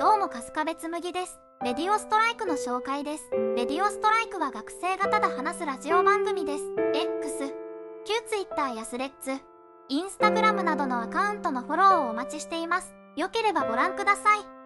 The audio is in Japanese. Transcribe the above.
どうも春日部つむぎです。レディオストライクの紹介です。レディオストライクは学生がただ話すラジオ番組です。X、旧 Twitter やスレッズ、Instagram などのアカウントのフォローをお待ちしています。よければご覧ください。